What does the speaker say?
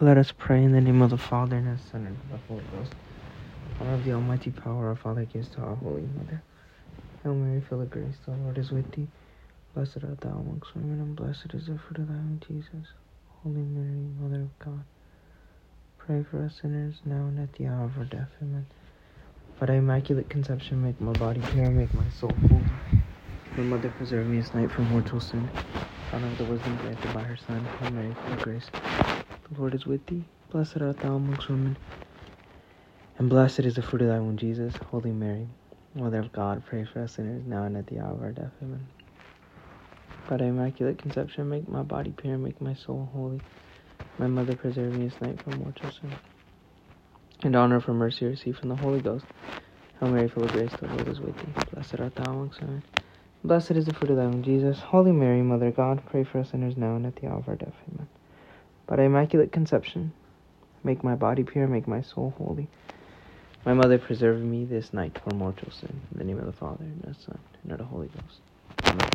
Let us pray in the name of the Father, and the Son, and the Holy Ghost. Honor of the almighty power our Father gives to our Holy Mother. Hail Mary, full of grace, the Lord is with thee. Blessed art thou amongst women, and blessed is the fruit of thy womb, Jesus. Holy Mary, Mother of God, pray for us sinners, now and at the hour of our death. Amen. By thy immaculate conception, make my body pure, make my soul holy. My mother, preserve me this night from mortal sin. Honor of the wisdom granted by her Son. Hail Mary, full of grace. The Lord is with thee. Blessed art thou amongst women, and blessed is the fruit of thy womb, Jesus. Holy Mary, Mother of God, pray for us sinners, now and at the hour of our death. Amen. By immaculate conception, make my body pure, make my soul holy. My mother, preserve me this night from mortal sin. And honor for mercy receive from the Holy Ghost. Hail Mary, full of grace, the Lord is with thee. Blessed art thou amongst women. Blessed is the fruit of thy womb, Jesus. Holy Mary, Mother of God, pray for us sinners now and at the hour of our death. Amen. By thy immaculate conception, make my body pure, make my soul holy. My mother, preserve me this night from mortal sin. In the name of the Father, and of the Son, and of the Holy Ghost. Amen.